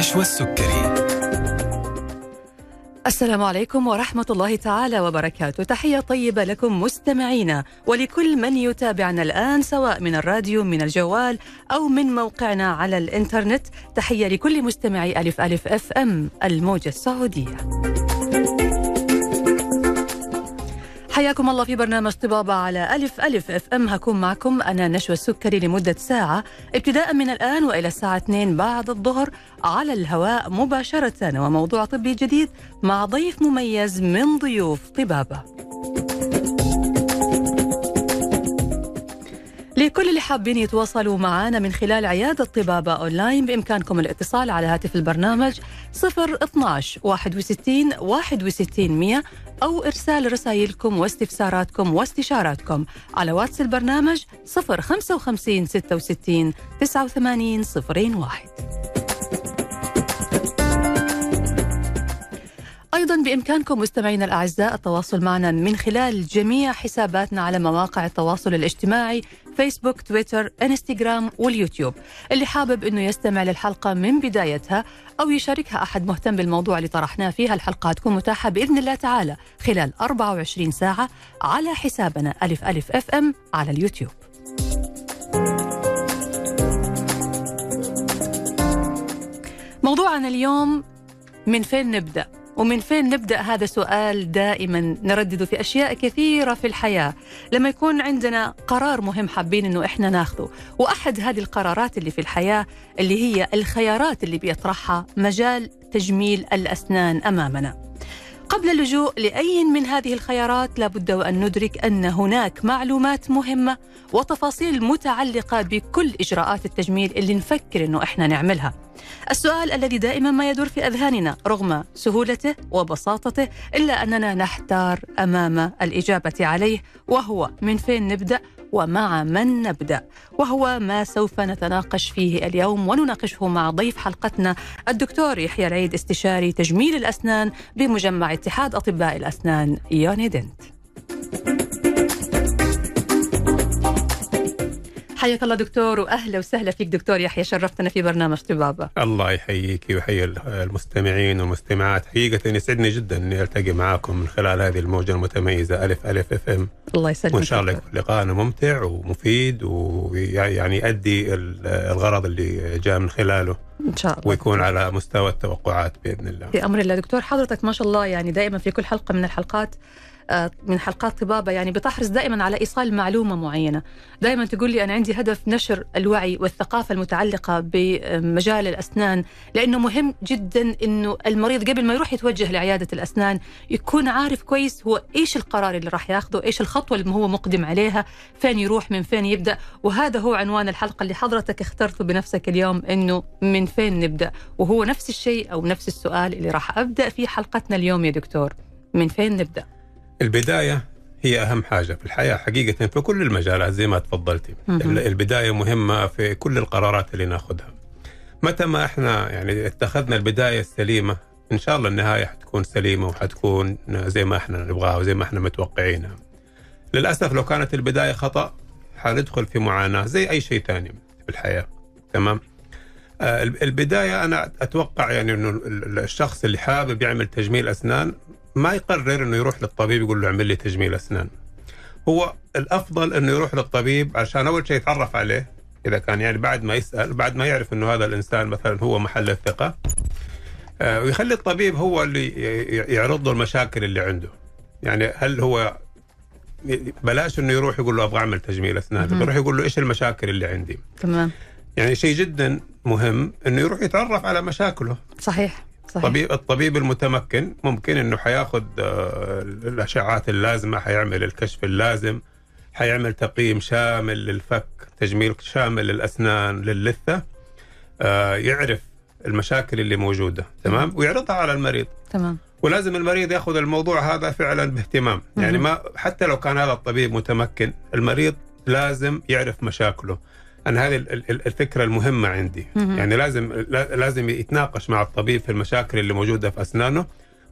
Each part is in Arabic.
نشوى السكري السلام عليكم ورحمة الله تعالى وبركاته. تحية طيبة لكم مستمعينا ولكل من يتابعنا الآن سواء من الراديو من الجوال أو من موقعنا على الإنترنت. تحية لكل مستمعي ألف ألف FM الموجة السعودية. حياكم الله في برنامج طبابة على ألف ألف FM. هكون معكم أنا نشوى السكري لمدة ساعة. ابتداء من الآن وإلى الساعة 2 بعد الظهر على الهواء مباشرة وموضوع طبي جديد مع ضيف مميز من ضيوف طبابة. لكل اللي حابين يتواصلوا معنا من خلال عيادة طبابة أونلاين بإمكانكم الاتصال على هاتف البرنامج 012 61 61 100 أو إرسال رسائلكم واستفساراتكم واستشاراتكم على واتس البرنامج 055 66 89 01 أيضا بإمكانكم مستمعينا الأعزاء التواصل معنا من خلال جميع حساباتنا على مواقع التواصل الاجتماعي فيسبوك تويتر إنستغرام واليوتيوب اللي حابب أنه يستمع للحلقة من بدايتها أو يشاركها أحد مهتم بالموضوع اللي طرحناه فيها الحلقة تكون متاحة بإذن الله تعالى خلال 24 ساعة على حسابنا ألف ألف أف أم على اليوتيوب موضوعنا اليوم من فين نبدأ؟ ومن فين نبدأ هذا سؤال دائما؟ نردده في أشياء كثيرة في الحياة. لما يكون عندنا قرار مهم حابين إنه إحنا ناخذه وأحد هذه القرارات اللي في الحياة اللي هي الخيارات اللي بيطرحها مجال تجميل الأسنان أمامنا. قبل اللجوء لأي من هذه الخيارات لابد وأن ندرك أن هناك معلومات مهمة وتفاصيل متعلقة بكل إجراءات التجميل اللي نفكر إنه إحنا نعملها. السؤال الذي دائما ما يدور في أذهاننا رغم سهولته وبساطته إلا أننا نحتار أمام الإجابة عليه وهو من فين نبدأ ومع من نبدأ وهو ما سوف نتناقش فيه اليوم ونناقشه مع ضيف حلقتنا الدكتور يحيى العيد استشاري تجميل الأسنان بمجمع اتحاد أطباء الأسنان يوني حياك الله دكتور وأهلا وسهلا فيك دكتور يحيى شرفتنا في برنامج طبابة. الله يحييك ويحيي المستمعين والمستمعات، حقيقة يسعدني جدا إني ألتقي معاكم من خلال هذه الموجة المتميزة ألف ألف أف إم. الله يسلمك. وإن شاء الله يكون لقاءنا ممتع ومفيد ويعني يؤدي الغرض اللي جاء من خلاله. إن شاء الله. ويكون على مستوى التوقعات بإذن الله. في أمر الله دكتور حضرتك ما شاء الله يعني دائما في كل حلقة من الحلقات من حلقات طبابة يعني بتحرص دائما على إيصال معلومة معينة. دائما تقول لي أنا عندي هدف نشر الوعي والثقافة المتعلقة بمجال الأسنان لأنه مهم جدا أنه المريض قبل ما يروح يتوجه لعيادة الأسنان يكون عارف كويس هو إيش القرار اللي راح ياخذه إيش الخطوة اللي هو مقدم عليها فين يروح من فين يبدأ. وهذا هو عنوان الحلقة اللي حضرتك اخترته بنفسك اليوم أنه من فين نبدأ. وهو نفس الشيء أو نفس السؤال اللي راح أبدأ في حلقتنا اليوم يا دكتور. من فين نبدأ؟ البداية هي أهم حاجة في الحياة حقيقة في كل المجالات زي ما تفضلتي. البداية مهمة في كل القرارات اللي ناخذها متى ما إحنا يعني اتخذنا البداية السليمة إن شاء الله النهاية حتكون سليمة وحتكون زي ما إحنا نبغاها وزي ما إحنا متوقعينها. للأسف لو كانت البداية خطأ حندخل في معاناة زي أي شيء ثاني في الحياة. تمام؟ آه البداية أنا أتوقع يعني أنه الشخص اللي حابب يعمل تجميل أسنان ما يقرر إنه يروح للطبيب يقول له اعمل لي تجميل أسنان. هو الأفضل إنه يروح للطبيب عشان أول شيء يتعرف عليه إذا كان يعني بعد ما يسأل بعد ما يعرف إنه هذا الإنسان مثلا هو محل الثقة آه ويخلي الطبيب هو اللي يعرض له المشاكل اللي عنده. يعني هل هو بلاش إنه يروح يقول له أبغى أعمل تجميل أسنان، يروح يقول له إيش المشاكل اللي عندي. تمام. يعني شيء جدا مهم إنه يروح يتعرف على مشاكله. صحيح. صحيح. الطبيب الطبيب المتمكن ممكن إنه حياخذ الأشعاعات اللازمة حيعمل الكشف اللازم حيعمل تقييم شامل للفك تجميل شامل للأسنان للثه يعرف المشاكل اللي موجودة تمام. ويعرضها على المريض. تمام. ولازم المريض ياخذ الموضوع هذا فعلا باهتمام. يعني ما حتى لو كان هذا الطبيب متمكن المريض لازم يعرف مشاكله. أنا هذه الفكرة المهمة عندي. يعني لازم لازم يتناقش مع الطبيب في المشاكل اللي موجودة في أسنانه.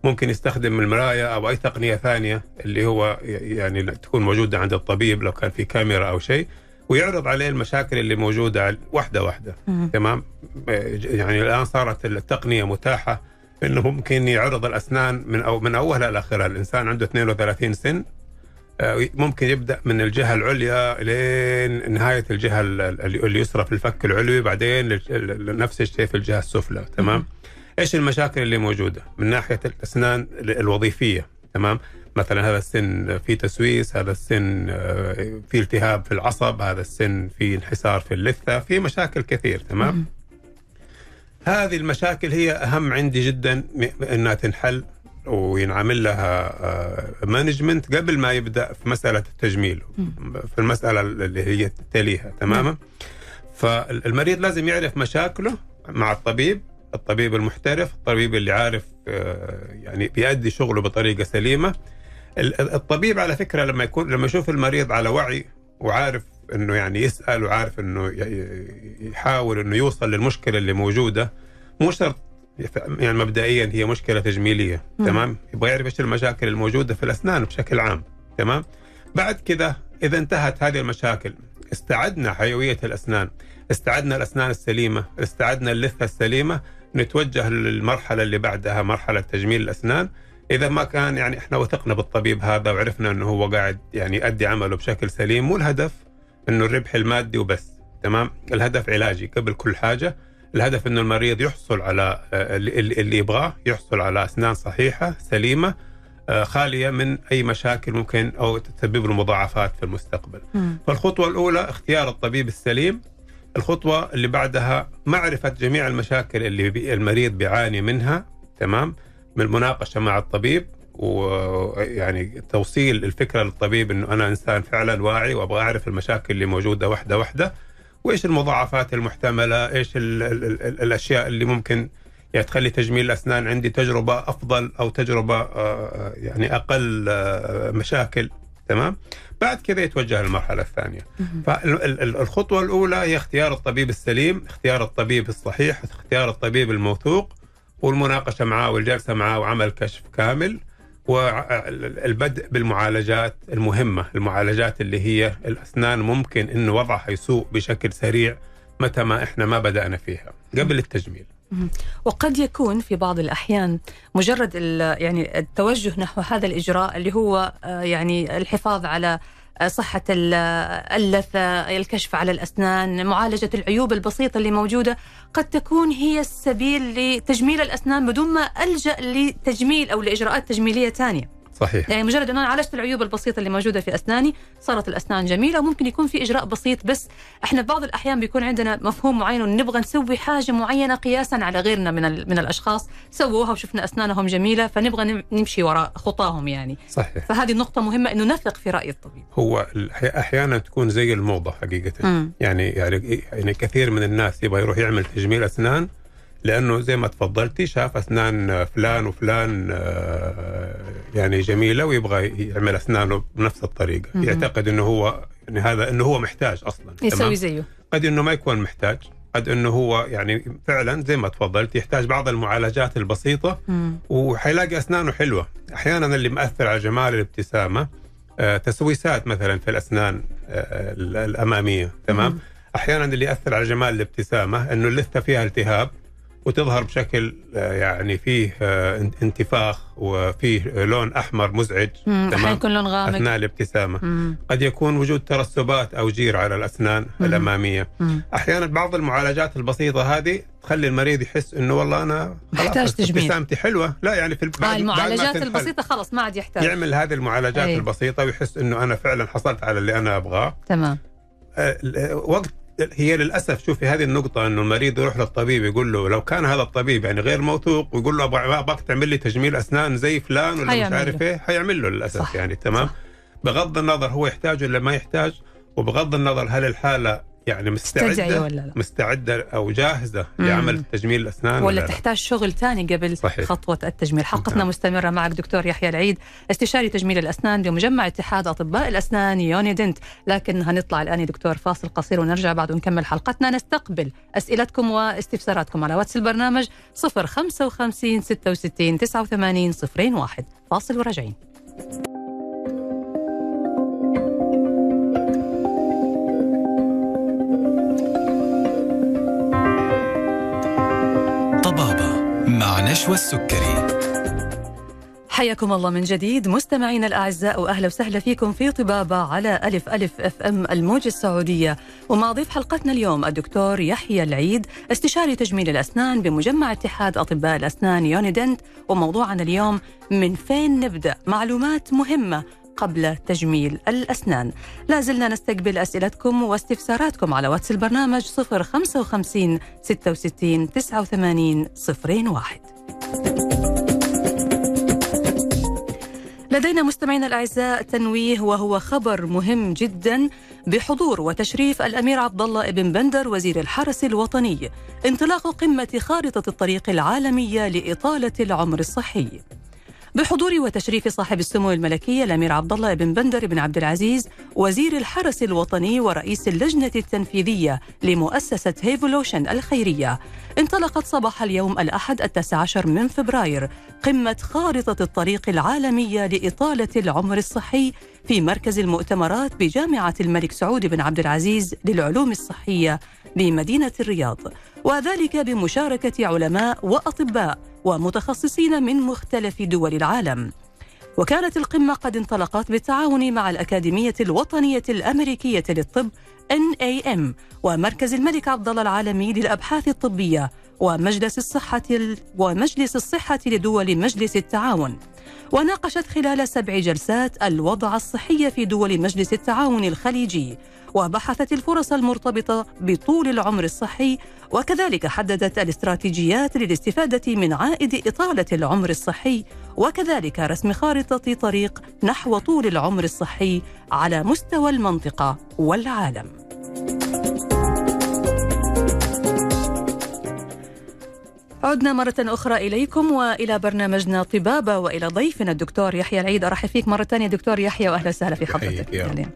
ممكن يستخدم المراية أو أي تقنية ثانية اللي هو يعني تكون موجودة عند الطبيب لو كان في كاميرا أو شيء ويعرض عليه المشاكل اللي موجودة واحدة واحدة. تمام؟ يعني الآن صارت التقنية متاحة إنه ممكن يعرض الأسنان من أو من أولها لاخرها الإنسان عنده 32 سن ممكن يبدأ من الجهة العليا لين نهاية الجهة ال- ال- اليسرى في الفك العلوي بعدين نفس الشيء في الجهة السفلى تمام؟ إيش المشاكل اللي موجودة؟ من ناحية الأسنان ال- الوظيفية تمام؟ مثلا هذا السن في تسويس هذا السن آه، في التهاب في العصب هذا السن في انحسار في اللثة في مشاكل كثير تمام. هذه المشاكل هي أهم عندي جدا إنها تنحل. وينعمل لها مانجمنت قبل ما يبدأ في مسألة التجميل في المسألة اللي هي تليها تماما؟ فالمريض لازم يعرف مشاكله مع الطبيب الطبيب المحترف الطبيب اللي عارف آه، يعني بيأدي شغله بطريقة سليمة. ال- ال- الطبيب على فكرة لما يكون لما يشوف المريض على وعي وعارف إنه يعني يسأل وعارف إنه يحاول إنه يوصل للمشكلة اللي موجودة مو شرط يعني مبدئيا هي مشكلة تجميلية مم. تمام؟ يبغى يعرف إيش المشاكل الموجودة في الأسنان بشكل عام تمام؟ بعد كذا إذا انتهت هذه المشاكل استعدنا حيوية الأسنان استعدنا الأسنان السليمة استعدنا اللثة السليمة نتوجه للمرحلة اللي بعدها مرحلة تجميل الأسنان. إذا ما كان يعني إحنا وثقنا بالطبيب هذا وعرفنا إنه هو قاعد يعني يؤدي عمله بشكل سليم مو الهدف إنه الربح المادي وبس تمام؟ الهدف علاجي قبل كل حاجة. الهدف إنه المريض يحصل على آه، اللي, يبغاه يحصل على أسنان صحيحة سليمة آه، خالية من أي مشاكل ممكن أو تسبب له مضاعفات في المستقبل. مم. فالخطوة الأولى اختيار الطبيب السليم. الخطوة اللي بعدها معرفة جميع المشاكل اللي بي- المريض بيعاني منها تمام؟ من المناقشة مع الطبيب ويعني توصيل الفكرة للطبيب أنه أنا إنسان فعلا واعي وأبغى أعرف المشاكل اللي موجودة واحدة واحدة وإيش المضاعفات المحتملة؟ إيش ال ال ال الأشياء اللي ممكن يعني تخلي تجميل الأسنان عندي تجربة أفضل أو تجربة آه، يعني أقل آه، مشاكل؟ تمام؟ بعد كذا يتوجه للمرحلة الثانية. مم. فالخطوة الأولى هي اختيار الطبيب السليم اختيار الطبيب الصحيح اختيار الطبيب الموثوق والمناقشة معه والجلسة معه وعمل كشف كامل. والبدء بالمعالجات المهمة المعالجات اللي هي الأسنان ممكن أنه وضعها يسوء بشكل سريع متى ما إحنا ما بدأنا فيها قبل التجميل. وقد يكون في بعض الأحيان مجرد ال- يعني التوجه نحو هذا الإجراء اللي هو آه، يعني الحفاظ على صحة ال- اللثة الكشف على الأسنان معالجة العيوب البسيطة اللي موجودة قد تكون هي السبيل لتجميل الأسنان بدون ما ألجأ لتجميل أو لإجراءات تجميلية ثانية. صحيح. يعني مجرد أنه أنا عالجت العيوب البسيطة اللي موجودة في أسناني صارت الأسنان جميلة وممكن يكون في إجراء بسيط بس إحنا بعض الأحيان بيكون عندنا مفهوم معين ونبغى نسوي حاجة معينة قياسا على غيرنا من من الأشخاص. سووها وشفنا أسنانهم جميلة فنبغى نم- نمشي وراء خطاهم يعني. صحيح. فهذه النقطة مهمة إنه نثق في رأي الطبيب. هو أحيانا تكون زي الموضة حقيقة. مم. يعني يعني يعني كثير من الناس يبغى يروح يعمل تجميل أسنان لأنه زي ما تفضلتي شاف أسنان فلان وفلان آه، يعني جميلة ويبغى يعمل أسنانه بنفس الطريقة مهم. يعتقد إنه هو يعني هذا إنه هو محتاج أصلا يسوي زيه قد إنه ما يكون محتاج قد إنه هو يعني فعلا زي ما تفضلت يحتاج بعض المعالجات البسيطة مم. وحيلاقي أسنانه حلوة أحيانا اللي مأثر على جمال الابتسامة آه، تسويسات مثلا في الأسنان آه، ال- الأمامية تمام مم. أحيانا اللي يأثر على جمال الابتسامة إنه اللثة فيها التهاب وتظهر بشكل آه، يعني فيه آه، إن- انتفاخ وفيه لون أحمر مزعج مم. تمام يكون لون غامق أثناء الابتسامة مم. قد يكون وجود ترسبات أو جير على الأسنان مم. الأمامية مم. أحيانا بعض المعالجات البسيطة هذه تخلي المريض يحس إنه والله أنا محتاج تجميل. ابتسامتي حلوة لا يعني في آه بعد- بعد المعالجات تنحل. البسيطة خلاص ما عاد يحتاج يعمل هذه المعالجات أي. البسيطة ويحس إنه أنا فعلا حصلت على اللي أنا أبغاه تمام آه، وقت هي للأسف شوفي هذه النقطة إنه المريض يروح للطبيب يقول له لو كان هذا الطبيب يعني غير موثوق ويقول له أبغاك تعمل لي تجميل أسنان زي فلان ولا مش عارف. إيه حيعمل له للأسف صح. يعني تمام صح. بغض النظر هو يحتاج ولا ما يحتاج وبغض النظر هل الحالة يعني مستعدة ولا لا مستعدة أو جاهزة مم. لعمل تجميل الأسنان ولا لا؟ تحتاج شغل ثاني قبل صحيح. خطوة التجميل حلقتنا نعم. مستمرة معك دكتور يحيى العيد استشاري تجميل الأسنان بمجمع اتحاد أطباء الأسنان يوني دنت لكن هنطلع الآن يا دكتور فاصل قصير ونرجع بعد ونكمل حلقتنا نستقبل أسئلتكم واستفساراتكم على واتس البرنامج 055 66 89 01 فاصل وراجعين نشوى السكري. حياكم الله من جديد. مستمعينا الأعزاء وأهلا وسهلا فيكم في طبابة على ألف ألف FM الموجة السعودية. ومع ضيف حلقتنا اليوم الدكتور يحيى العيد استشاري تجميل الأسنان بمجمع اتحاد أطباء الأسنان Unident وموضوعنا اليوم من فين نبدأ؟ معلومات مهمة. قبل تجميل الأسنان لا زلنا نستقبل أسئلتكم واستفساراتكم على واتس البرنامج 055 66 89 01 لدينا مستمعينا الأعزاء تنويه وهو خبر مهم جدا بحضور وتشريف الأمير عبد الله بن بندر وزير الحرس الوطني انطلاق قمة خارطة الطريق العالمية لإطالة العمر الصحي. بحضور وتشريف صاحب السمو الملكي الأمير عبد الله بن بندر بن عبد العزيز وزير الحرس الوطني ورئيس اللجنة التنفيذية لمؤسسة هيفولوشن الخيرية. انطلقت صباح اليوم الأحد التاسع عشر من فبراير قمة خارطة الطريق العالمية لإطالة العمر الصحي في مركز المؤتمرات بجامعة الملك سعود بن عبد العزيز للعلوم الصحية بمدينة الرياض وذلك بمشاركة علماء وأطباء ومتخصصين من مختلف دول العالم. وكانت القمة قد انطلقت بالتعاون مع الأكاديمية الوطنية الأمريكية للطب NAM ومركز الملك عبد الله العالمي للأبحاث الطبية ومجلس الصحة ومجلس الصحة لدول مجلس التعاون. وناقشت خلال سبع جلسات الوضع الصحي في دول مجلس التعاون الخليجي. وبحثت الفرص المرتبطة بطول العمر الصحي وكذلك حددت الاستراتيجيات للاستفادة من عائد إطالة العمر الصحي وكذلك رسم خارطة طريق نحو طول العمر الصحي على مستوى المنطقة والعالم. عدنا مرة أخرى إليكم وإلى برنامجنا طبابة وإلى ضيفنا الدكتور يحيى العيد. أرحب فيك مرة ثانية دكتور يحيى وأهلا وسهلا في حضرتك. يعني.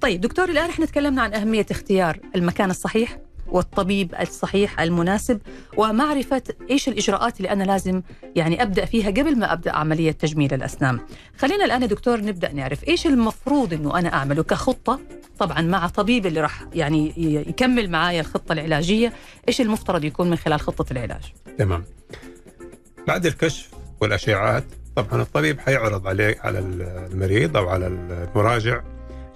طيب دكتور الآن إحنا تكلمنا عن أهمية اختيار المكان الصحيح. والطبيب الصحيح المناسب ومعرفة إيش الإجراءات اللي أنا لازم يعني أبدأ فيها قبل ما أبدأ عملية تجميل الأسنان. خلينا الآن يا دكتور نبدأ نعرف إيش المفروض أنه أنا أعمله كخطة طبعا مع طبيب اللي راح يعني يكمل معايا الخطة العلاجية إيش المفترض يكون من خلال خطة العلاج؟ تمام. بعد الكشف والأشعاعات طبعا الطبيب حيعرض عليه على المريض أو على المراجع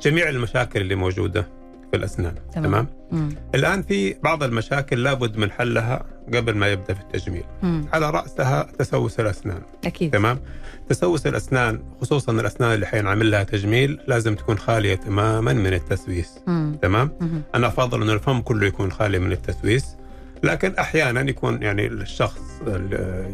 جميع المشاكل اللي موجودة. في الأسنان تمام, تمام؟ الآن في بعض المشاكل لابد من حلها قبل ما يبدأ في التجميل مم. على رأسها تسوس الأسنان أكيد تمام تسوس الأسنان خصوصا الأسنان اللي حينعمل لها تجميل لازم تكون خالية تماما من التسويس مم. تمام مم. أنا أفضل أن الفم كله يكون خالي من التسويس لكن أحيانا يكون يعني الشخص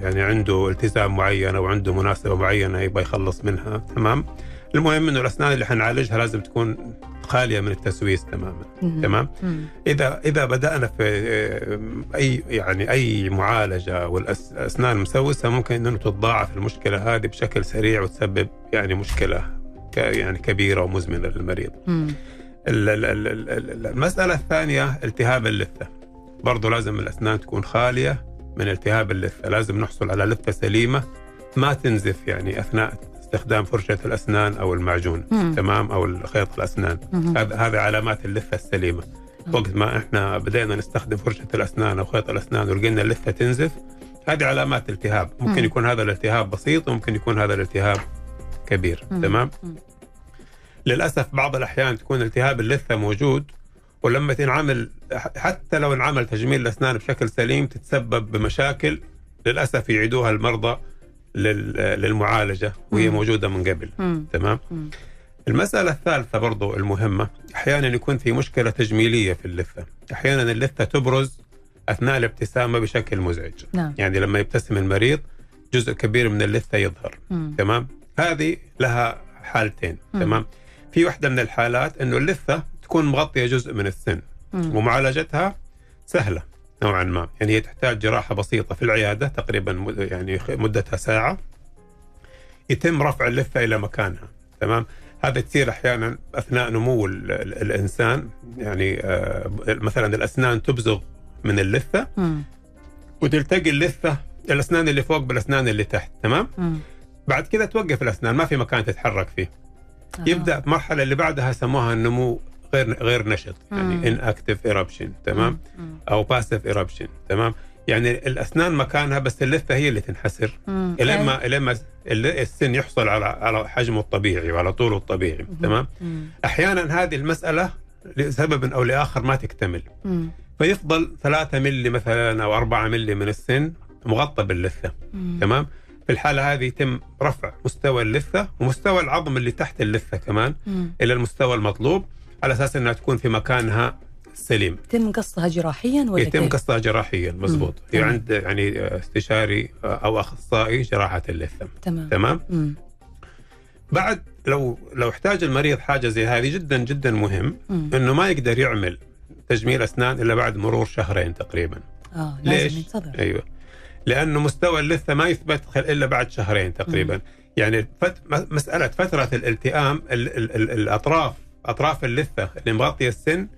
يعني عنده التزام معين أو عنده مناسبة معينة يبغى يخلص منها تمام المهم إنه الأسنان اللي حنعالجها لازم تكون خالية من التسويس تماما. مم. تمام؟ مم. إذا إذا بدأنا في آه، أي يعني أي معالجة والأسنان مسوسة ممكن إنه تتضاعف المشكلة هذه بشكل سريع وتسبب يعني مشكلة يعني كبيرة ومزمنة للمريض. المسألة الثانية التهاب اللثة. برضه لازم الأسنان تكون خالية من التهاب اللثة. لازم نحصل على لثة سليمة ما تنزف يعني أثناء استخدام فرشة الأسنان أو المعجون مم. تمام أو خيط الأسنان هذا هذه علامات اللثة السليمة مم. وقت ما إحنا بدينا نستخدم فرشة الأسنان أو خيط الأسنان ولقينا اللثة تنزف هذه علامات التهاب ممكن مم. يكون هذا الالتهاب بسيط وممكن يكون هذا الالتهاب كبير مم. تمام مم. للأسف بعض الأحيان تكون التهاب اللثة موجود ولما تنعمل حتى لو انعمل تجميل الأسنان بشكل سليم تتسبب بمشاكل للأسف يعيدوها المرضى للمعالجة وهي مم. موجودة من قبل مم. تمام مم. المسألة الثالثة برضو المهمة أحيانا يكون في مشكلة تجميلية في اللثة أحيانا اللثة تبرز أثناء الابتسامة بشكل مزعج نعم. يعني لما يبتسم المريض جزء كبير من اللثة يظهر مم. تمام هذه لها حالتين مم. تمام في واحدة من الحالات أنه اللثة تكون مغطية جزء من السن مم. ومعالجتها سهلة نوعا ما. يعني هي تحتاج جراحة بسيطة في العيادة تقريبا يعني مدتها ساعة. يتم رفع اللثة إلى مكانها تمام؟ هذا تصير أحيانا أثناء نمو الإنسان يعني آه، مثلا الأسنان تبزغ من اللثة وتلتقي اللثة الأسنان اللي فوق بالأسنان اللي تحت تمام؟ بعد كذا توقف الأسنان ما في مكان تتحرك فيه. آه. يبدأ المرحله اللي بعدها سموها النمو غير غير نشط يعني inactive eruption تمام مم. أو passive eruption تمام يعني الأسنان مكانها بس اللثة هي اللي تنحسر مم. إلين ما إلين ما السن يحصل على على حجمه الطبيعي وعلى طوله الطبيعي تمام مم. أحيانا هذه المسألة لسبب أو لآخر ما تكتمل مم. فيفضل 3 ملي مثلا أو 4 ملي من السن مغطى باللثة مم. تمام في الحالة هذه يتم رفع مستوى اللثة ومستوى العظم اللي تحت اللثة كمان مم. إلى المستوى المطلوب على أساس إنها تكون في مكانها سليم يتم قصها جراحيا ولا يتم كيف؟ قصها جراحيا مزبوط مم. هي تمام. عند يعني استشاري أو أخصائي جراحة اللثه تمام تمام مم. بعد لو لو احتاج المريض حاجة زي هذه جدا جدا مهم مم. إنه ما يقدر يعمل تجميل أسنان إلا بعد مرور شهرين تقريبا آه لازم ليش؟ ينتظر أيوه لأنه مستوى اللثة ما يثبت إلا بعد شهرين تقريبا يعني فت... مسألة فترة الالتئام ال... ال... ال... الأطراف أطراف اللثة اللي مغطية السن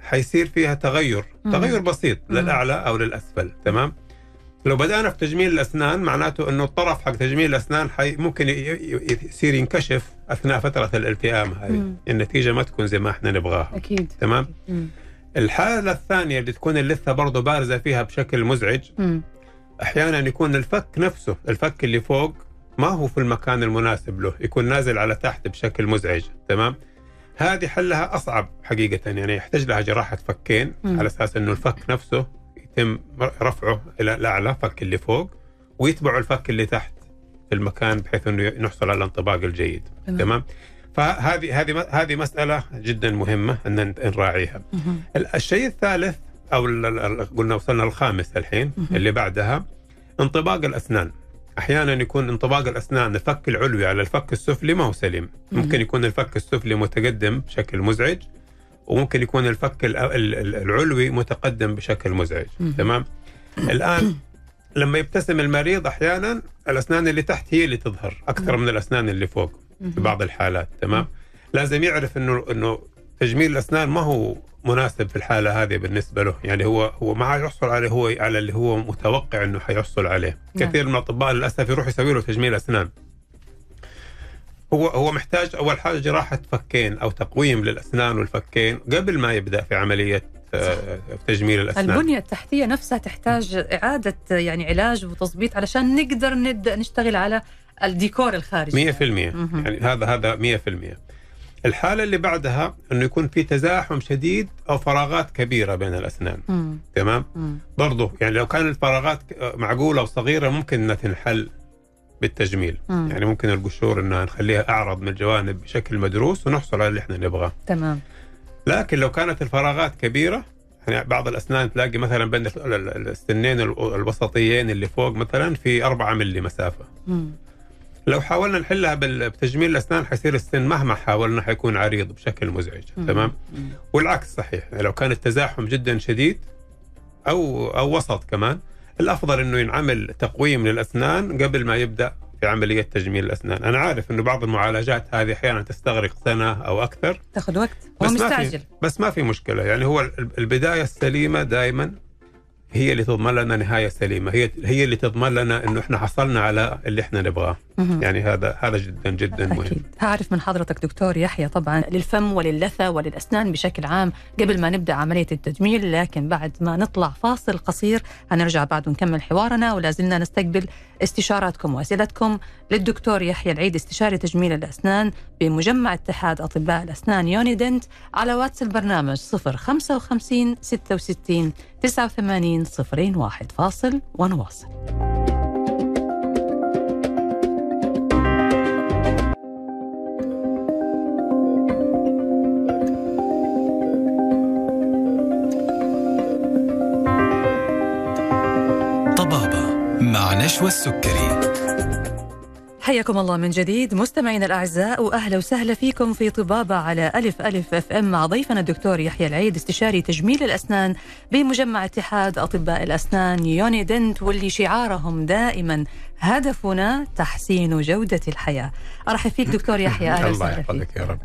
حيصير فيها تغير مم. تغير بسيط مم. للأعلى أو للأسفل تمام لو بدأنا في تجميل الأسنان معناته إنه الطرف حق تجميل الأسنان حي ممكن يصير ينكشف أثناء فترة الالتئام هذه مم. النتيجة ما تكون زي ما إحنا نبغاها أكيد تمام مم. الحالة الثانية اللي تكون اللثة برضه بارزة فيها بشكل مزعج مم. أحيانا يكون الفك نفسه الفك اللي فوق ما هو في المكان المناسب له يكون نازل على تحت بشكل مزعج تمام هذه حلها أصعب حقيقة يعني يحتاج لها جراحة فكين مم. على أساس إنه الفك نفسه يتم رفعه إلى الأعلى فك اللي فوق ويتبعه الفك اللي تحت في المكان بحيث إنه نحصل على الانطباق الجيد تمام. تمام فهذه هذه هذه مسألة جدا مهمة إن نراعيها مم. ال- الشيء الثالث أو قلنا وصلنا الخامس الحين مهم. اللي بعدها انطباق الأسنان أحيانا يكون انطباق الأسنان الفك العلوي على الفك السفلي ما هو سليم. ممكن يكون الفك السفلي متقدم بشكل مزعج وممكن يكون الفك ال- ال- ال- العلوي متقدم بشكل مزعج. تمام؟ الآن لما يبتسم المريض أحيانا الأسنان اللي تحت هي اللي تظهر أكثر من الأسنان اللي فوق في بعض الحالات. تمام؟ لازم يعرف انه إنه تجميل الأسنان ما هو مناسب في الحالة هذه بالنسبة له. يعني هو هو ما يحصل عليه هو على اللي هو متوقع إنه حيحصل عليه. نعم. كثير من الأطباء للأسف يروح يسوي له تجميل أسنان. هو هو محتاج أول حاجة جراحة فكين أو تقويم للأسنان والفكين قبل ما يبدأ في عملية آه، تجميل الأسنان. البنية التحتية نفسها تحتاج إعادة يعني علاج وتظبيط علشان نقدر نبدأ نشتغل على الديكور الخارجي. 100% مهم. يعني هذا هذا 100% الحالة اللي بعدها إنه يكون في تزاحم شديد أو فراغات كبيرة بين الأسنان مم. تمام مم. برضو يعني لو كان الفراغات معقولة وصغيره ممكن إنها تنحل بالتجميل مم. يعني ممكن القشور إنها نخليها أعرض من الجوانب بشكل مدروس ونحصل على اللي إحنا نبغاه تمام لكن لو كانت الفراغات كبيرة يعني بعض الأسنان تلاقي مثلا بين ال- ال- السنين ال- الوسطيين اللي فوق مثلا في 4 ملي مسافة مم. لو حاولنا نحلها بتجميل الأسنان حيصير السن مهما حاولنا حيكون عريض بشكل مزعج مم. تمام؟ مم. والعكس صحيح يعني لو كان التزاحم جدا شديد أو أو وسط كمان الأفضل إنه ينعمل تقويم للأسنان قبل ما يبدأ في عملية تجميل الأسنان، أنا عارف إنه بعض المعالجات هذه أحيانا تستغرق سنة أو أكثر. تاخذ وقت. هو بس ما مستعجل. في بس ما في مشكلة. يعني هو ال- البداية السليمة دائما هي اللي تضمن لنا نهاية سليمة، هي هي اللي تضمن لنا إنه إحنا حصلنا على اللي إحنا نبغاه،. يعني هذا هذا جدا جدا مهم. أكيد. هعرف من حضرتك دكتور يحيى طبعا للفم وللثة وللأسنان بشكل عام قبل ما نبدأ عملية التجميل لكن بعد ما نطلع فاصل قصير هنرجع بعد ونكمل حوارنا ولا زلنا نستقبل استشاراتكم وأسئلتكم للدكتور يحيى العيد استشاري تجميل الأسنان بمجمع اتحاد أطباء الأسنان يوني دنت على واتس البرنامج 055 66 89 01 فاصل ونواصل مع نشوى السكري حياكم الله من جديد مستمعينا الأعزاء وأهلا وسهلا فيكم في طبابة على ألف ألف FM مع ضيفنا الدكتور يحيى العيد استشاري تجميل الأسنان بمجمع اتحاد أطباء الأسنان Unident واللي شعارهم دائما هدفنا تحسين جودة الحياة. أرحب فيك دكتور يحيى أهلا الله. يحفظك يا رب.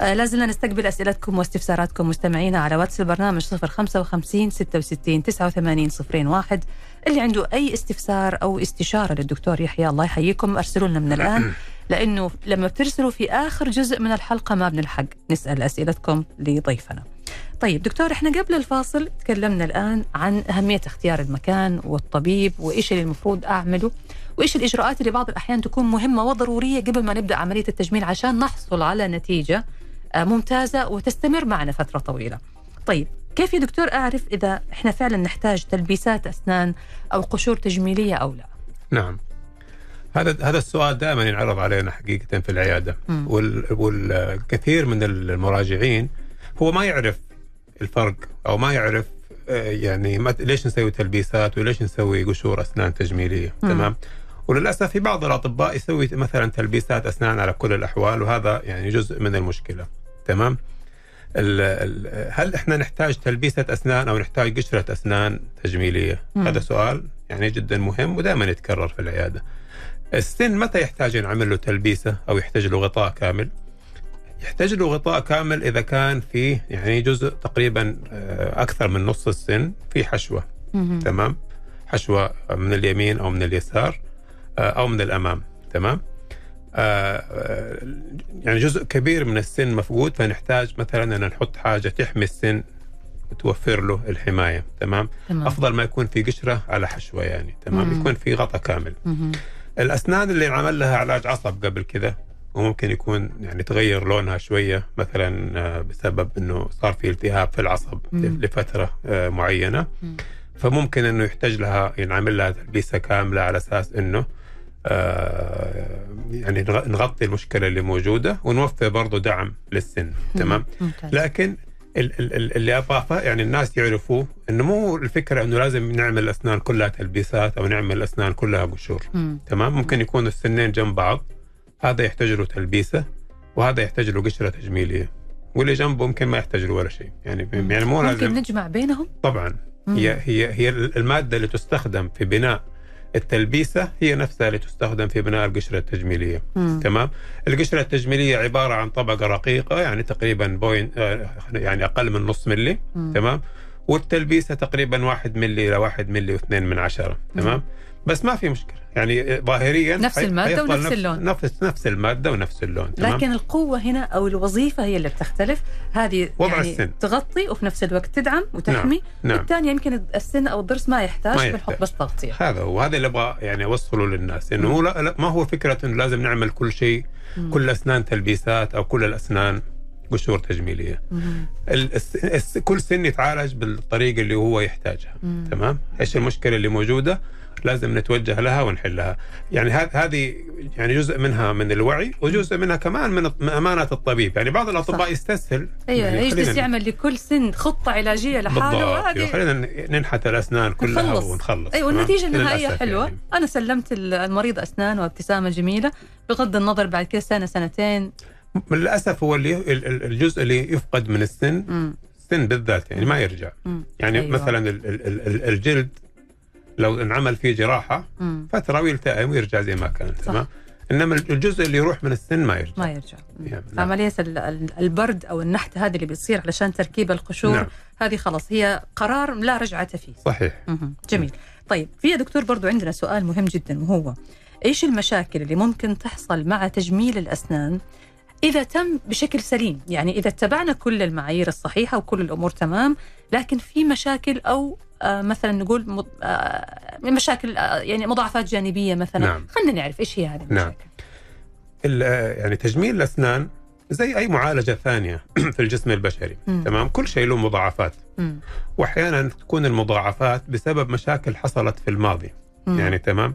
آه، لازلنا نستقبل أسئلتكم واستفساراتكم مستمعينا على واتس البرنامج 055 66 89 01 اللي عنده أي استفسار أو استشارة للدكتور يحيى الله يحييكم أرسلوا لنا من الآن لأنه لما بترسلوا في آخر جزء من الحلقة ما بنلحق نسأل أسئلتكم لضيفنا. طيب دكتور إحنا قبل الفاصل تكلمنا الآن عن أهمية اختيار المكان والطبيب وإيش اللي المفروض أعمله وإيش الإجراءات اللي بعض الأحيان تكون مهمة وضرورية قبل ما نبدأ عملية التجميل عشان نحصل على نتيجة آه، ممتازة وتستمر معنا فترة طويلة. طيب كيف يا دكتور أعرف إذا إحنا فعلا نحتاج تلبيسات أسنان أو قشور تجميلية أو لا؟ نعم. هذا هذا السؤال دائما ينعرض علينا حقيقه في العيادة. والكثير من المراجعين هو ما يعرف الفرق أو ما يعرف آه، يعني ما ليش نسوي تلبيسات وليش نسوي قشور أسنان تجميلية مم. تمام؟ وللأسف في بعض الأطباء يسوي مثلا تلبيسات أسنان على كل الأحوال وهذا يعني جزء من المشكلة تمام؟ هل إحنا نحتاج تلبيسة أسنان أو نحتاج قشرة أسنان تجميلية؟ مم. هذا سؤال يعني جدا مهم ودائما يتكرر في العيادة. السن متى يحتاج نعمل له تلبيسة أو يحتاج له غطاء كامل؟ يحتاج له غطاء كامل إذا كان فيه يعني جزء تقريبا آه، أكثر من نص السن في حشوة مهم. تمام؟ حشوة من اليمين أو من اليسار آه، أو من الأمام تمام؟ آه، آه، يعني جزء كبير من السن مفقود فنحتاج مثلا إن نحط حاجة تحمي السن وتوفر له الحماية تمام؟ تمام أفضل ما يكون في قشرة على حشوة يعني تمام؟ مم. يكون في غطاء كامل. مهم. الأسنان اللي انعمل لها علاج عصب قبل كذا وممكن يكون يعني تغير لونها شوية مثلا آه، بسبب إنه صار في التهاب في العصب مم. لفترة معينة مم. فممكن إنه يحتاج لها ينعمل لها تلبيسة كاملة على أساس إنه آه، يعني نغ- نغطي المشكلة اللي موجودة ونوفر برضه دعم للسن تمام؟ ممتاز. لكن ال- ال- ال- اللي ابغاه يعني الناس يعرفوه إنه مو الفكرة إنه لازم نعمل الاسنان كلها تلبيسات أو نعمل الاسنان كلها قشور مم. تمام؟ ممكن يكون السنين جنب بعض هذا يحتاج له تلبيسة وهذا يحتاج له قشرة تجميلية واللي جنبه ممكن ما يحتاج له ولا شيء. يعني يعني مو ممكن لازم. نجمع بينهم؟ طبعا. مم. هي هي هي المادة اللي تستخدم في بناء التلبيسة هي نفسها اللي تستخدم في بناء القشرة التجميلية. مم. تمام؟ القشرة التجميلية عبارة عن طبقة رقيقة يعني تقريبا بوين آه، يعني أقل من نص ملي مم. تمام؟ والتلبيسة تقريبا واحد ملي إلى واحد ملي واثنين من عشرة. تمام؟ بس ما في مشكلة. يعني ظاهريا نفس حيفضل ونفس نفس اللون. نفس نفس المادة ونفس اللون تمام؟ لكن القوة هنا أو الوظيفة هي اللي بتختلف. هذه وضع يعني السن. تغطي وفي نفس الوقت تدعم وتحمي. نعم الثانية يمكن السن أو الضرس ما يحتاج ما بنحط يحتاج. بس تغطية هذا هو. هذا اللي أبغى يعني أوصله للناس إنه هو لا, ما هو فكرة إنه لازم نعمل كل شيء مم. كل الأسنان تلبيسات أو كل الأسنان قشور تجميلية. كل سن يتعالج بالطريقة اللي هو يحتاجها مم. تمام؟ إيش المشكلة اللي موجودة؟ لازم نتوجه لها ونحلها يعني هذ- هذه يعني جزء منها من الوعي وجزء منها كمان من أمانة الطبيب يعني بعض الأطباء صح. يستسهل أيوه يعني يجلس يعمل لكل سن خطة علاجية لحاله وهذه خلينا ننحت الأسنان كلها نخلص. ونخلص أيوه النهائية للأسف حلوة يعني. أنا سلمت المريض أسنان وابتسامة جميلة بغض النظر بعد كده سنة سنتين للأسف هو اللي ال- ال- الجزء اللي يفقد من السن مم. السن بالذات يعني ما يرجع مم. يعني أيوة. أيوة. مثلا ال- ال- ال- الجلد لو انعمل فيه جراحة مم. فترة ويلتئم ويرجع زي ما كان صح. تمام إنما الجزء اللي يروح من السن ما يرجع ما يرجع مم. يعني نعم. ال- البرد أو النحت هذه اللي بتصير علشان تركيب القشور نعم. هذه خلاص هي قرار لا رجعة فيه صحيح مهم. جميل طيب في يا دكتور برضو عندنا سؤال مهم جدا وهو إيش المشاكل اللي ممكن تحصل مع تجميل الأسنان إذا تم بشكل سليم يعني إذا اتبعنا كل المعايير الصحيحة وكل الأمور تمام لكن في مشاكل أو آه مثلا نقول. آه مشاكل آه يعني مضاعفات جانبية مثلا نعم. خلينا نعرف إيش هي هذه المشاكل ال- آه، يعني تجميل الأسنان زي أي معالجة ثانية في الجسم البشري مم. تمام كل شيء له مضاعفات مم. واحيانا تكون المضاعفات بسبب مشاكل حصلت في الماضي مم. يعني تمام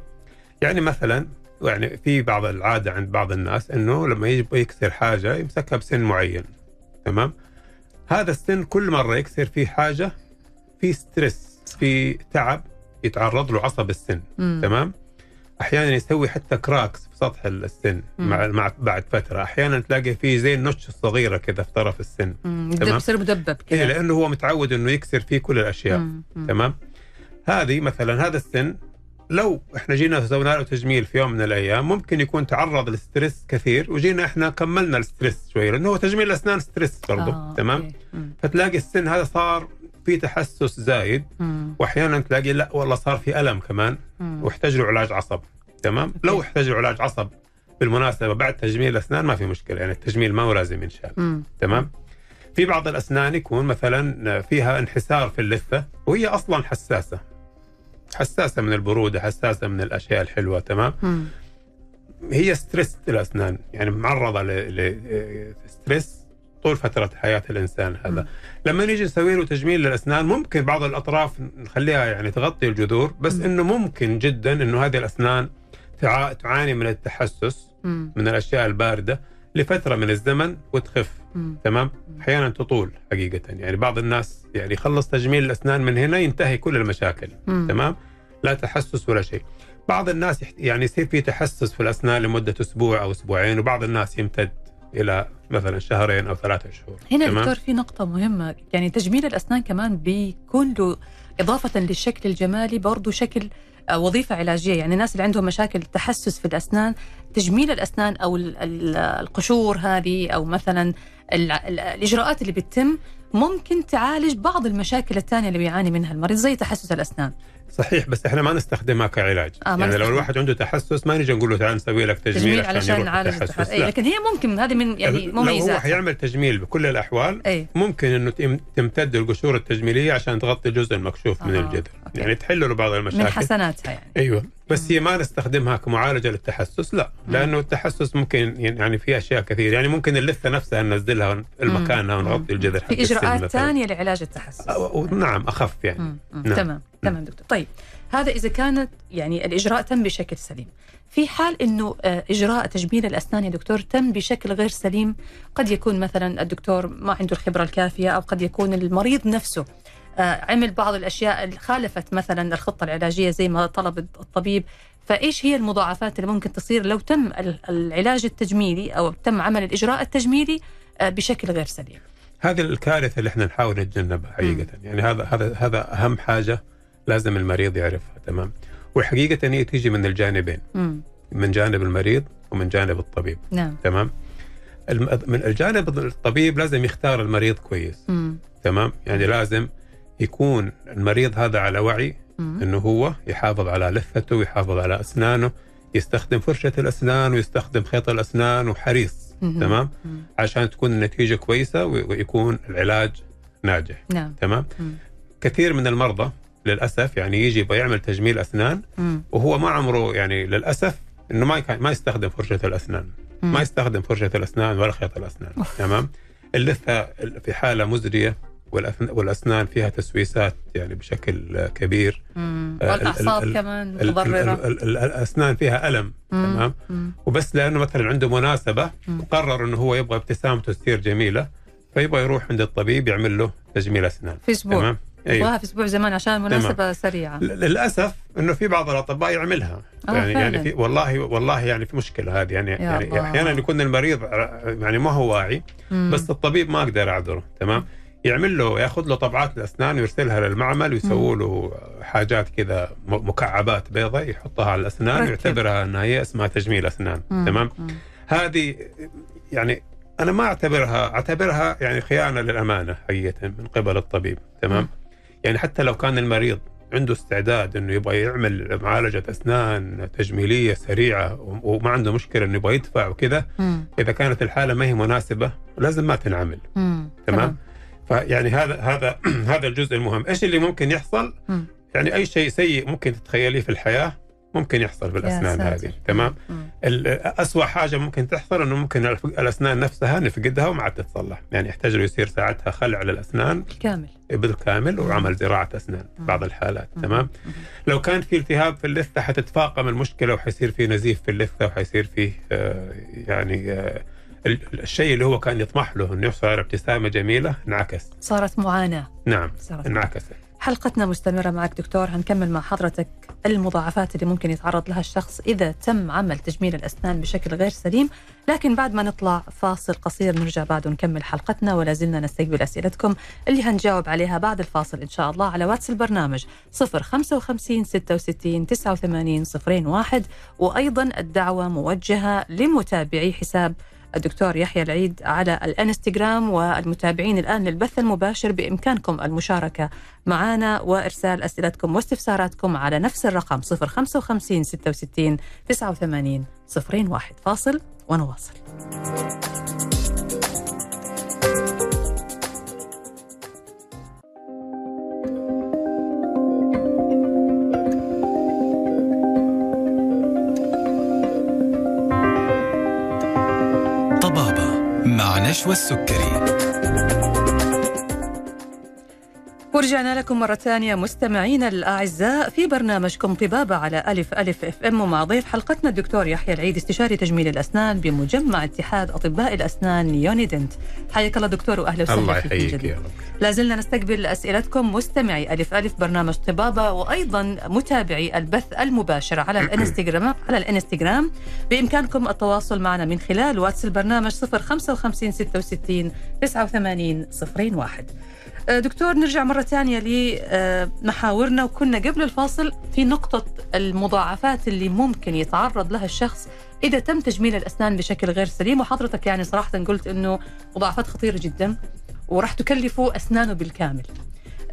يعني مثلا يعني في بعض العادة عند بعض الناس إنه لما يجي يكسر حاجة يمسكها بسن معين تمام هذا السن كل مرة يكسر فيه حاجة في ستريس في تعب يتعرض له عصب السن مم. تمام أحيانا يسوي حتى cracks في سطح السن مم. مع مع بعد فترة أحيانا تلاقي فيه زي ال notch الصغيرة كذا في طرف السن مم. تمام. يصير مدبب إيه كذا لأنه هو متعود إنه يكسر فيه كل الأشياء مم. مم. تمام هذه مثلا هذا السن لو إحنا جينا سوينا له تجميل في يوم من الأيام ممكن يكون تعرض ل stress كثير وجينا إحنا كملنا ال stress شوية لأنه هو تجميل الأسنان stress برضه آه، تمام okay. فتلاقي السن هذا صار في تحسس زايد مم. وأحيانا تلاقي لا والله صار في ألم كمان مم. واحتاج له علاج عصب تمام لو احتاج له علاج عصب بالمناسبة بعد تجميل الأسنان ما في مشكلة يعني التجميل ما هو لازم ينشال مم. تمام في بعض الأسنان يكون مثلا فيها انحسار في اللثة وهي أصلا حساسة حساسة من البرودة حساسة من الأشياء الحلوة تمام مم. هي stress الأسنان يعني معرضة ل stress طول فترة حياة الإنسان هذا مم. لما نيجي نسوي له تجميل للأسنان ممكن بعض الأطراف نخليها يعني تغطي الجذور بس مم. إنه ممكن جدا إنه هذه الأسنان تع- تعاني من التحسس مم. من الأشياء الباردة لفترة من الزمن وتخف مم. تمام أحيانا تطول حقيقة يعني بعض الناس يعني يخلص تجميل الأسنان من هنا ينتهي كل المشاكل مم. تمام لا تحسس ولا شيء بعض الناس يعني يصير في تحسس في الأسنان لمدة أسبوع أو أسبوعين وبعض الناس يمتد إلى مثلا شهرين أو ثلاثة شهور هنا؟ دكتور في نقطة مهمة يعني تجميل الأسنان كمان بيكون له إضافة للشكل الجمالي برضه شكل آه، وظيفة علاجية. يعني الناس اللي عندهم مشاكل تحسس في الأسنان تجميل الأسنان أو ال- ال- القشور هذه أو مثلا ال- ال- الإجراءات اللي بتتم ممكن تعالج بعض المشاكل الثانية اللي بيعاني منها المريض زي تحسس الأسنان. صحيح بس إحنا ما نستخدمها كعلاج. آه، يعني لو نستخدم. الواحد عنده تحسس ما نجي نقول له تعال نسوي لك تجميل, تجميل عشان, علشان يروح التحسس. أي. لكن هي ممكن هذه من يعني لو هو مميزات. حيعمل تجميل بكل الأحوال أي. ممكن إنه تم- تمتد القشور التجميلية عشان تغطي الجزء المكشوف من آه، الجذر أوكي. يعني تحل له بعض من المشاكل حسناتها يعني. أيوه. بس هي ما نستخدمها كمعالجة للتحسس لا. لأنه التحسس ممكن يعني في أشياء كثير يعني ممكن اللثة نفسها ننزلها المكانها ونغطي الجذر في مثلاً. ثانية لعلاج التحسس. نعم أخف يعني. مم. مم. نعم. تمام. تمام دكتور. طيب. هذا إذا كانت يعني الإجراء تم بشكل سليم. في حال إنه آه، إجراء تجميل الأسنان يا دكتور تم بشكل غير سليم قد يكون مثلا الدكتور ما عنده الخبرة الكافية أو قد يكون المريض نفسه عمل بعض الأشياء اللي خالفت مثلا الخطة العلاجية زي ما طلب الطبيب. فإيش هي المضاعفات اللي ممكن تصير لو تم ال- العلاج التجميلي أو تم عمل الإجراء التجميلي آه، بشكل غير سليم؟ هذه الكارثة اللي إحنا نحاول نتجنبها حقيقة. يعني هذا هذا هذا أهم حاجة لازم المريض يعرفها تمام؟ وحقيقة هي تيجي من الجانبين مم. من جانب المريض ومن جانب الطبيب نعم. تمام؟ من الجانب الطبيب لازم يختار المريض كويس مم. تمام؟ يعني لازم يكون المريض هذا على وعي. إنه هو يحافظ على لثته ويحافظ على أسنانه يستخدم فرشة الأسنان ويستخدم خيط الأسنان وحريص. تمام. عشان تكون النتيجة كويسة ويكون العلاج ناجح نعم تمام مم. كثير من المرضى للأسف يعني يجي يبغى يعمل تجميل أسنان مم. وهو ما عمره يعني للأسف إنه ما ما يستخدم فرشة الأسنان مم. ما يستخدم فرشة الأسنان ولا خيط الأسنان تمام اللثة في حالة مزرية والأسنان فيها تسويسات يعني بشكل كبير مم. آه، والاعصاب ال- ال- كمان متضرره ال- ال- الأسنان فيها ألم مم. تمام مم. وبس لأنه مثلا عنده مناسبة مم. وقرر إنه هو يبغى ابتسامته تصير جميلة فيبغى يروح عند الطبيب يعمل له تجميل أسنان في أسبوع تمام يبغاها في أسبوع زمان عشان مناسبة سريعة ل- للأسف إنه في بعض الأطباء يعملها آه، يعني فعلاً. يعني في والله والله يعني في مشكلة هذه يعني يعني. أحيانا يكون المريض يعني ما هو واعي مم. بس الطبيب ما أقدر أعذره تمام يعمل له ياخذ له طبعات الأسنان ويرسلها للمعمل ويسووا له حاجات كذا مكعبات بيضاء يحطها على الأسنان ركب. ويعتبرها إنها هي اسمها تجميل أسنان مم. تمام مم. هذه يعني أنا ما أعتبرها أعتبرها يعني خيانة للأمانة حقيقة من قبل الطبيب تمام مم. يعني حتى لو كان المريض عنده استعداد إنه يبغى يعمل معالجة أسنان تجميلية سريعة وما عنده مشكلة إنه يبغى يدفع وكذا. إذا كانت الحالة ما هي مناسبة لازم ما تنعمل. تمام فيعني هذا هذا هذا الجزء المهم. إيش اللي ممكن يحصل؟ مم. يعني أي شيء سيء ممكن تتخيليه في الحياة ممكن يحصل في الأسنان ساتر. هذه تمام؟ أسوأ حاجة ممكن تحصل أنه ممكن الأسنان نفسها نفقدها وما عاد تتصلح. يعني يحتاج له يصير ساعتها خلع للأسنان بالكامل. بالكامل وعمل زراعة أسنان بعض الحالات مم. تمام؟ لو كان في التهاب في اللثة حتتفاقم المشكلة وحيصير في نزيف في اللثة وحيصير فيه آه، يعني آه، الشيء اللي هو كان يطمح له إنه يحصل على ابتسامة جميلة انعكس. صارت معاناة. نعم صارت انعكس. حلقتنا مستمرة معك دكتور. هنكمل مع حضرتك المضاعفات اللي ممكن يتعرض لها الشخص إذا تم عمل تجميل الأسنان بشكل غير سليم. لكن بعد ما نطلع فاصل قصير نرجع بعد ونكمل حلقتنا ولا زلنا نستقبل أسئلتكم اللي هنجاوب عليها بعد الفاصل إن شاء الله على واتس البرنامج 055 66 89 01 وأيضا الدعوة موجهة لمتابعي حساب الدكتور يحيى العيد على الانستغرام والمتابعين الآن للبث المباشر بإمكانكم المشاركة معنا وإرسال أسئلتكم واستفساراتكم على نفس الرقم 055 66 89 01 فاصل ونواصل. مع نشوى السكري. ورجعنا لكم مرة ثانية مستمعينا الأعزاء في برنامجكم طبابة على ألف ألف FM ومع ضيف حلقتنا الدكتور يحيى العيد استشاري تجميل الأسنان بمجمع اتحاد أطباء الأسنان Unident. حياك الله دكتور وأهلا وسهلا الله يحييك. يا رب. لا زلنا نستقبل أسئلتكم مستمعي ألف ألف برنامج طبابة وأيضا متابعي البث المباشر على الإنستغرام على الإنستغرام. بإمكانكم التواصل معنا من خلال واتس البرنامج 055 66 89 01 آه، دكتور نرجع مرة ثانية لمحاورنا وكنا قبل الفاصل في نقطة المضاعفات اللي ممكن يتعرض لها الشخص إذا تم تجميل الأسنان بشكل غير سليم. وحضرتك يعني صراحة قلت أنه مضاعفات خطيرة جدا وراح تكلفه أسنانه بالكامل.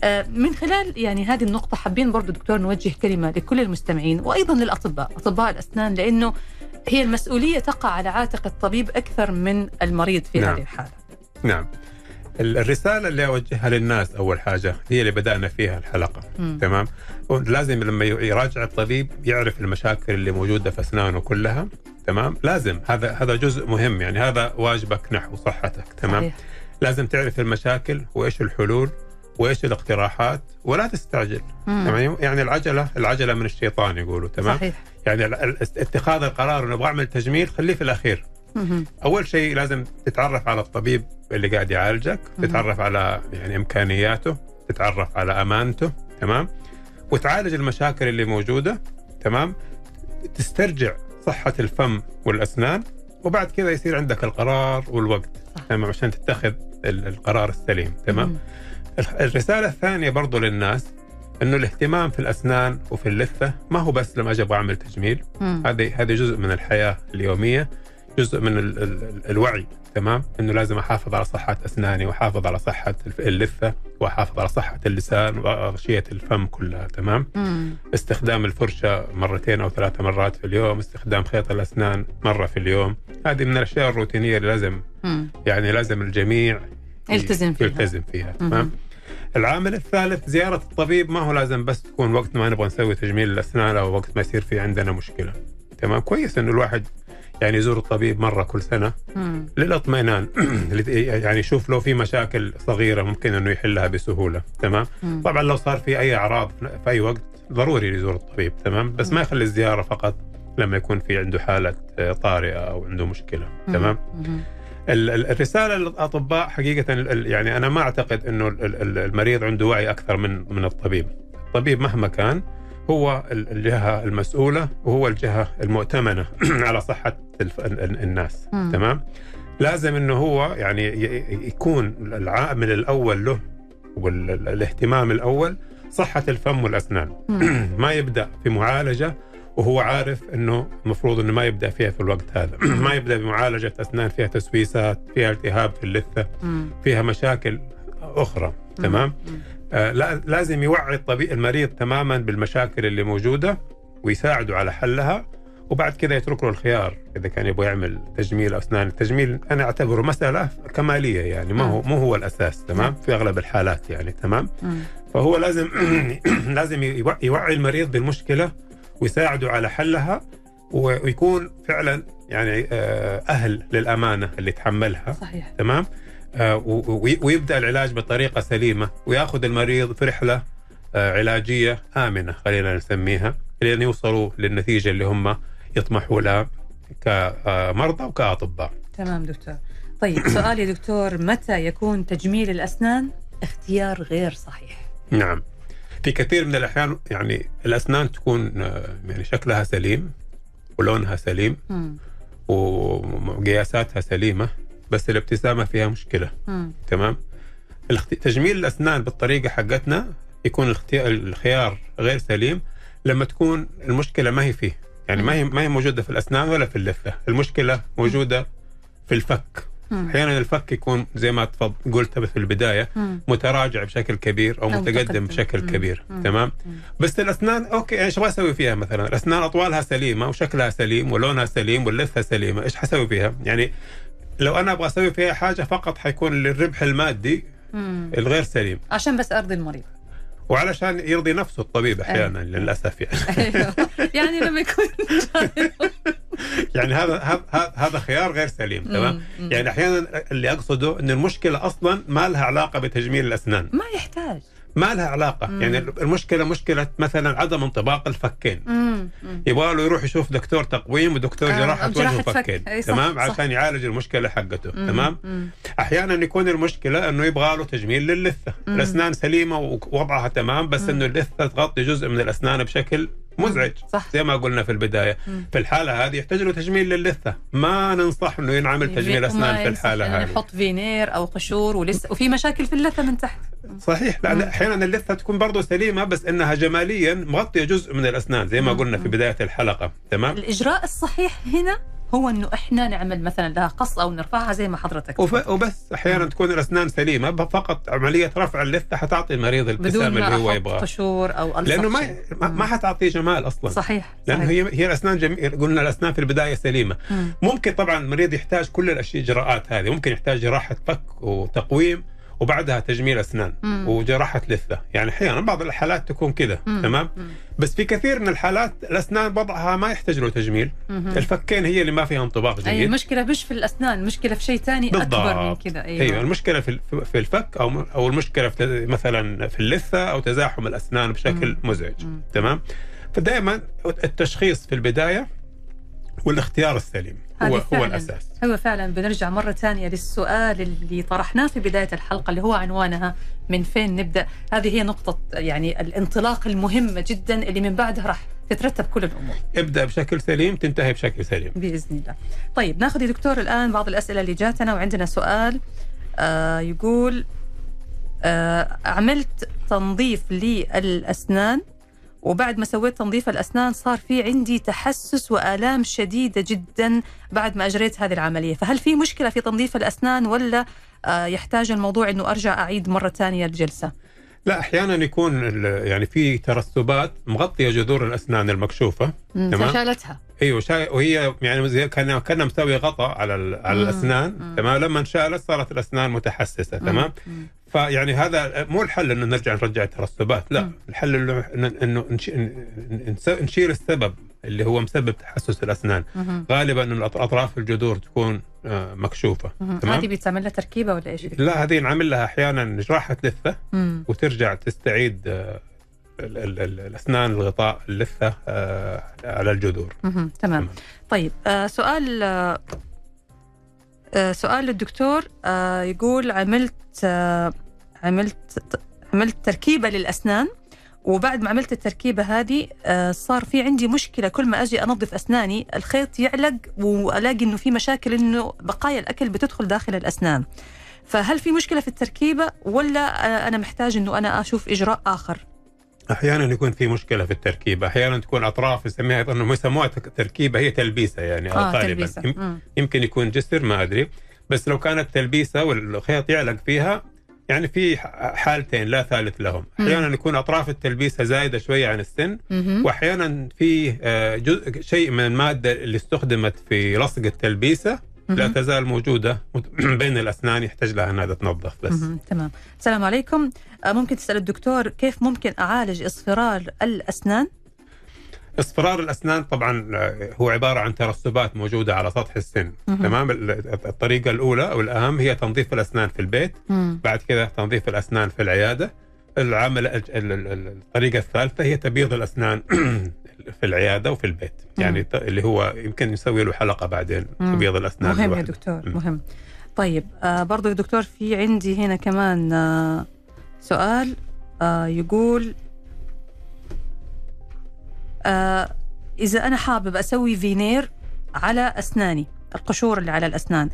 آه، من خلال يعني هذه النقطة حابين برضو دكتور نوجه كلمة لكل المستمعين وأيضا للأطباء أطباء الأسنان لأنه هي المسؤولية تقع على عاتق الطبيب أكثر من المريض في نعم. هذه الحالة. نعم. ال- الرسالة اللي أوجهها للناس أول حاجة هي اللي بدأنا فيها الحلقة مم. تمام لازم لما يراجع الطبيب يعرف المشاكل اللي موجودة في أسنانه كلها تمام لازم هذا هذا جزء مهم يعني هذا واجبك نحو صحتك تمام صحيح. لازم تعرف المشاكل وإيش الحلول وإيش الاقتراحات ولا تستعجل مم. تمام يعني العجلة العجلة من الشيطان يقولوا تمام صحيح يعني اتخاذ القرار إنه أبغى أعمل تجميل خليه في الأخير. أول شيء لازم تتعرف على الطبيب اللي قاعد يعالجك. تتعرف على يعني إمكانياته تتعرف على أمانته تمام؟ وتعالج المشاكل اللي موجودة تمام؟ تسترجع صحة الفم والأسنان وبعد كذا يصير عندك القرار والوقت. تمام؟ عشان تتخذ ال- القرار السليم تمام؟ الرسالة الثانية برضو للناس إنه الاهتمام في الأسنان وفي اللثة ما هو بس لما أجي أبغى أعمل تجميل. هذه هذه جزء من الحياة اليومية. جزء من ال ال الوعي تمام إنه لازم أحافظ على صحة أسناني وأحافظ على صحة اللثة وأحافظ على صحة اللسان واغشيه الفم كلها تمام مم. استخدام الفرشة مرتين أو ثلاث مرات في اليوم استخدام خيط الأسنان مرة في اليوم هذه من الأشياء الروتينية اللي لازم مم. يعني لازم الجميع يلتزم فيها. يلتزم فيها. تمام العامل الثالث زيارة الطبيب ما هو لازم بس تكون وقت ما نبغى نسوي تجميل الأسنان أو وقت ما يصير في عندنا مشكلة تمام كويس إنه الواحد يعني يزور الطبيب مرة كل سنة مم. للاطمئنان يعني يشوف لو في مشاكل صغيرة ممكن إنه يحلها بسهولة تمام مم. طبعا لو صار في أي أعراض في أي وقت ضروري يزور الطبيب تمام بس ما يخلي الزيارة فقط لما يكون في عنده حالة آه، طارئة أو عنده مشكلة تمام مم. ال- ال- الرسالة للأطباء حقيقة يعني أنا ما أعتقد إنه ال- ال- المريض عنده وعي أكثر من من الطبيب. الطبيب مهما كان هو ال- الجهة المسؤولة وهو الجهة المؤتمنة على صحة الناس مم. تمام؟ لازم إنه هو يعني يكون العامل الأول له والاهتمام الأول صحة الفم والأسنان. ما يبدأ في معالجة وهو عارف إنه المفروض إنه ما يبدأ فيها في الوقت هذا، ما يبدأ بمعالجة أسنان فيها تسويسات، فيها التهاب في اللثة،. فيها مشاكل أخرى، تمام؟ آه لا لازم يوعي الطبيب المريض تماما بالمشاكل اللي موجودة ويساعده على حلها وبعد كذا يترك له الخيار إذا كان يبغى يعمل تجميل أسنان، التجميل أنا أعتبره مسألة كمالية يعني ما هو مو هو الأساس تمام؟ في أغلب الحالات يعني تمام؟ فهو لازم لازم يوع- يوعي المريض بالمشكلة ويساعده على حلها ويكون فعلا يعني آه، أهل للأمانة اللي يتحملها صحيح. تمام؟ آه، ويبدأ العلاج بطريقة سليمة ويأخذ المريض في رحلة آه، علاجية آمنة خلينا نسميها لين يوصلوا للنتيجة اللي هم يطمحوا لها كمرضى وكأطباء. تمام دكتور. طيب سؤال يا دكتور متى يكون تجميل الأسنان؟ اختيار غير صحيح. نعم. في كثير من الأحيان يعني الأسنان تكون آه، يعني شكلها سليم ولونها سليم مم. وقياساتها سليمة بس الابتسامة فيها مشكلة. مم. تمام؟ تجميل الأسنان بالطريقة حقتنا يكون الخيار غير سليم لما تكون المشكلة ما هي فيه. يعني ما هي ما هي موجودة في الأسنان ولا في اللثة المشكلة موجودة في الفك. أحيانا الفك يكون زي ما قلت في البداية مم. متراجع بشكل كبير أو, أو متقدم. بشكل مم. كبير مم. تمام مم. بس الأسنان أوكي إيش أبغى أسوي فيها مثلا الأسنان أطوالها سليمة وشكلها سليم ولونها سليم واللثة سليمة إيش حسوي فيها يعني لو أنا أبغى أسوي فيها حاجة فقط حيكون للربح المادي مم. الغير سليم عشان بس أرضي المريض وعلشان يرضي نفسه الطبيب أحيانا للأسف يعني. أيوه. يعني لما يكون يعني هذا هذا هذا خيار غير سليم تمام. يعني أحيانا اللي أقصده إن المشكلة أصلا ما لها علاقة بتجميل الأسنان. ما يحتاج. ما لها علاقة مم. يعني المشكلة مشكلة مثلا عدم انطباق الفكين مم. مم. يبغى له يروح يشوف دكتور تقويم ودكتور آه، جراحة وجه فك. وفكين أي صح، تمام صح. عشان يعالج المشكلة حقته مم. تمام مم. أحيانا يكون المشكلة إنه يبغى له تجميل للثه مم. الأسنان سليمة ووضعها تمام بس مم. إنه اللثة تغطي جزء من الأسنان بشكل مزعج صح زي ما قلنا في البداية مم. في الحالة هذه يحتاج له تجميل للثه ما ننصح إنه ينعمل تجميل أسنان في الحالة يعني هذه نحط فينير أو قشور ولسه وفي مشاكل في اللثة من تحت صحيح. لا أحيانا اللثة تكون برضه سليمة بس إنها جماليا مغطية جزء من الأسنان زي ما مم. قلنا في بداية الحلقة. تمام؟ الإجراء الصحيح هنا هو إنه إحنا نعمل مثلا لها قص أو نرفعها زي ما حضرتك وف- وبس. أحيانا تكون الأسنان سليمة فقط عملية رفع اللثة حتعطي المريض الابتسامه اللي هو يبغاه. قشور أو لأنه ما شيء. ما, ما حتعطيه جمال أصلا. صحيح لأنه صحيح. هي هي الاسنان جميل قلنا الأسنان في البداية سليمة. مم. ممكن طبعا المريض يحتاج كل الأشياء الاجراءات هذه. ممكن يحتاج جراحة فك وتقويم. وبعدها تجميل أسنان مم. وجراحة لثة يعني أحيانا بعض الحالات تكون كذا. تمام مم. بس في كثير من الحالات الأسنان وضعها ما يحتاج له تجميل مم. الفكين هي اللي ما فيها انطباق جيد المشكلة مش في الأسنان المشكلة في شيء ثاني أكبر من. كذا أيوه أيوه المشكلة في في الفك أو أو المشكلة في مثلا في اللثة أو تزاحم الأسنان بشكل مم. مزعج مم. تمام فدائما التشخيص في البداية والاختيار السليم. هو هو. الأساس. هو فعلا. بنرجع مرة ثانية للسؤال اللي طرحناه في بداية الحلقة اللي هو عنوانها من فين نبدأ. هذه هي نقطة يعني الانطلاق المهمة جدا اللي من بعدها راح تترتب كل الأمور. ابدأ بشكل سليم تنتهي بشكل سليم. بإذن الله. طيب ناخذ يا دكتور الآن بعض الأسئلة اللي جاتنا وعندنا سؤال. آه يقول آه عملت تنظيف للأسنان؟ وبعد ما سويت تنظيف الأسنان صار في عندي تحسس وآلام شديدة جدا بعد ما أجريت هذه العملية فهل في مشكلة في تنظيف الأسنان ولا آه يحتاج الموضوع أنه أرجع أعيد مرة ثانية الجلسة لا أحيانا يكون يعني في ترسبات مغطية جذور الأسنان المكشوفة تمام. فشالتها أيوه شا... وهي يعني زي كان كان مسوي غطاء على ال... على مم. الأسنان مم. تمام لما انشالت صارت الأسنان متحسسة تمام مم. فيعني هذا مو الحل إنه نرجع نرجع الترسبات لا مم. الحل إنه إنه نشيل السبب اللي هو مسبب تحسس الأسنان مهم. غالبا انه اطراف الجذور تكون آه، مكشوفة. تمام هذه بيتعمل لها تركيبة ولا إيش؟ لا هذه نعمل لها أحيانا جراحه لثه مم. وترجع تستعيد آه، ال- ال- ال- الأسنان الغطاء اللثه آه، على الجذور مهم. تمام طيب آه سؤال آه سؤال للدكتور آه يقول عملت عملت عملت تركيبة للأسنان وبعد ما عملت التركيبة هذه آه صار في عندي مشكلة كل ما أجي أنظف أسناني الخيط يعلق وألاقي إنه في مشاكل إنه بقايا الأكل بتدخل داخل الأسنان. فهل في مشكلة في التركيبة ولا آه أنا محتاج إنه أنا أشوف إجراء آخر؟ أحيانا يكون في مشكلة في التركيبة أحيانا تكون أطراف يسميها إنه يسموها تركيبة هي تلبيسة يعني آه غالبا مم. يمكن يكون جسر ما أدري. بس لو كانت تلبيسة والخيط يعلق فيها يعني في حالتين لا ثالث لهم. أحيانا يكون أطراف التلبيسه زايدة شوية عن السن. واحيانا في آه، جزء شيء من المادة اللي استخدمت في لصق التلبيسة لا. تزال موجودة بين الأسنان يحتاج لها أنها تتنظف بس. تمام السلام عليكم آه، ممكن تسأل الدكتور كيف ممكن أعالج إصفرار الأسنان اصفرار الأسنان طبعا آه، هو عبارة عن ترسبات موجودة على سطح السن مهم. تمام ال- الطريقة الأولى أو الاهم هي تنظيف الأسنان في البيت مم. بعد كذا تنظيف الأسنان في العيادة العمل ال- ال- ال- الطريقة الثالثة هي تبييض الأسنان في العيادة وفي البيت يعني اللي هو يمكن نسوي له حلقة بعدين مم. تبييض الأسنان مهم يا لوحده. دكتور مم. مهم طيب آه برضو يا دكتور في عندي هنا كمان آه سؤال آه يقول آه إذا أنا حابب أسوي فينير على أسناني القشور اللي على الأسنان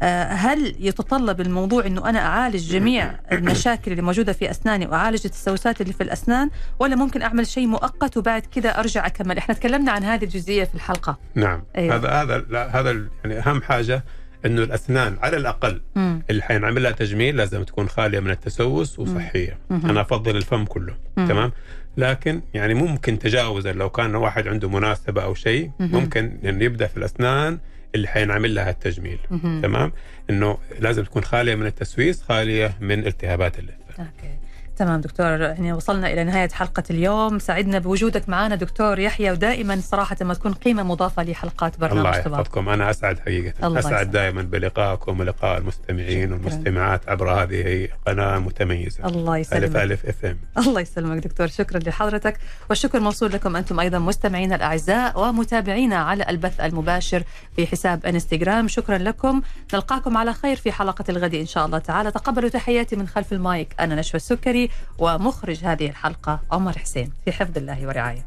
آه هل يتطلب الموضوع أنه أنا أعالج جميع المشاكل اللي موجودة في أسناني وأعالج التسوسات اللي في الأسنان ولا ممكن أعمل شيء مؤقت وبعد كذا أرجع أكمل إحنا تكلمنا عن هذه الجزئية في الحلقة نعم أيوة. هذا هذا لا هذا يعني أهم حاجة إنه الأسنان على الأقل مم. اللي حينعمل لها تجميل لازم تكون خالية من التسوس وصحية مهم. أنا أفضل الفم كله مم. تمام لكن يعني ممكن تجاوزا لو كان واحد عنده مناسبة أو شيء. ممكن يعني يبدأ في الأسنان اللي حينعمل لها التجميل. تمام إنه لازم تكون خالية من التسويس خالية من التهابات اللثة okay تمام دكتور يعني وصلنا إلى نهاية حلقة اليوم. سعدنا بوجودك معنا دكتور يحيى ودائما صراحة ما تكون قيمة مضافة لحلقات برنامج الله يحفظكم. أنا أسعد حقيقة. الله أسعد يسعدك. دائما بلقائكم ولقاء المستمعين شكراً. والمستمعات عبر هذه قناة متميزة. الله يسلمك. ألف FM. الله يسلمك دكتور. شكرا لحضرتك. والشكر موصول لكم أنتم أيضا مستمعينا الأعزاء ومتابعينا على البث المباشر في حساب إنستغرام. شكرا لكم. نلقاكم على خير في حلقة الغد إن شاء الله تعالى. تقبلوا تحياتي من خلف المايك. أنا نشوى السكري. ومخرج هذه الحلقة عمر حسين في حفظ الله ورعايته.